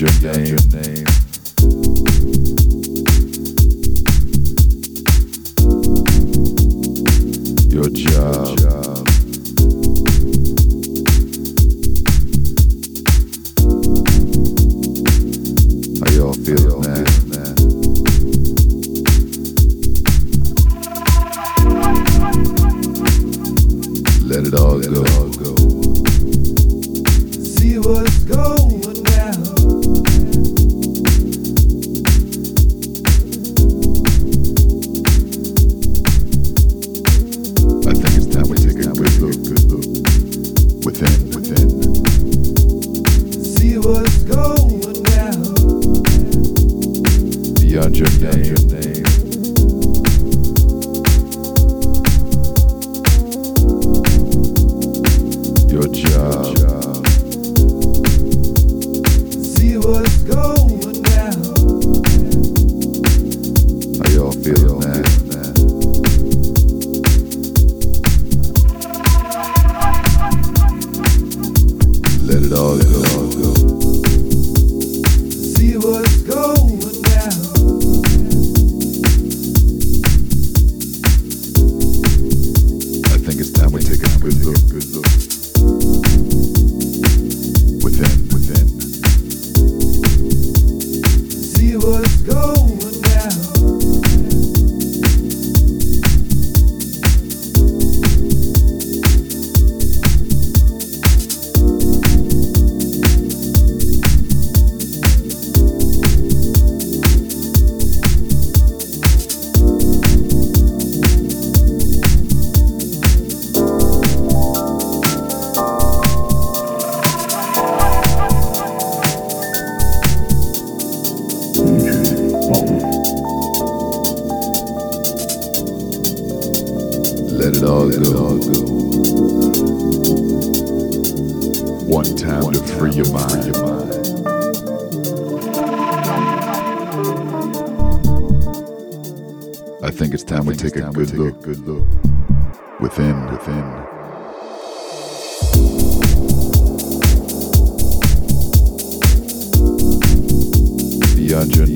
your name. Your job. How y'all feel, now? time we take a good look. Good look within, within. Beyond your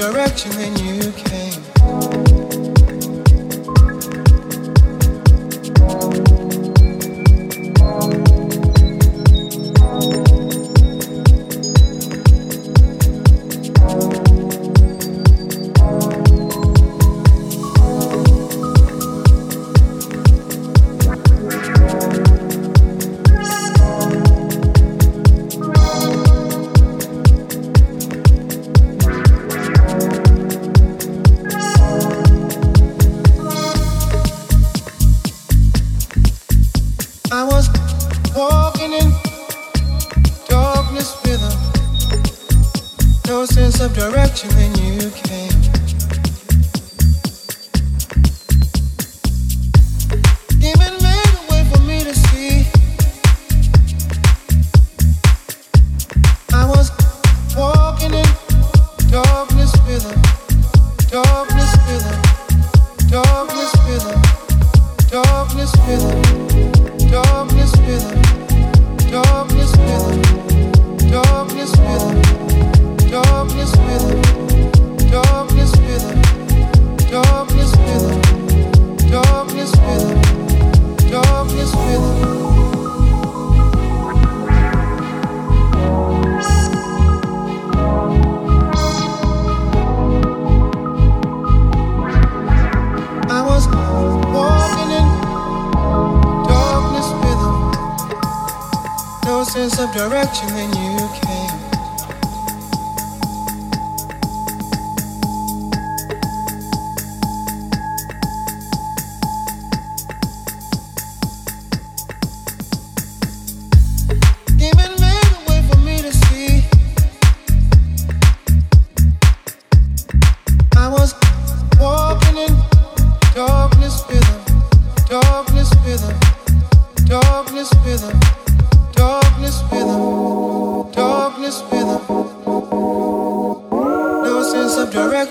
direction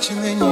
Te.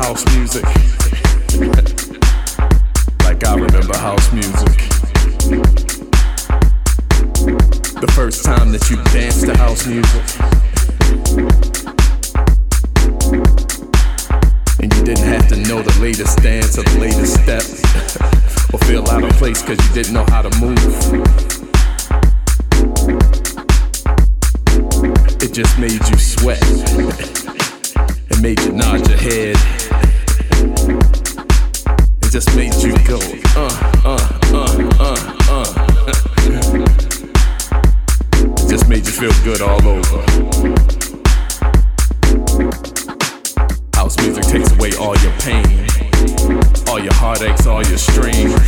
house music. like I remember house music. The first time that you danced to house music. And you didn't have to know the latest dance or the latest step. or feel out of place because you didn't know how to move. It just made you sweat. It made you nod your head just made you go. Uh, uh, uh, uh, uh. just made you feel good all over. House music takes away all your pain, all your heartaches, all your strain.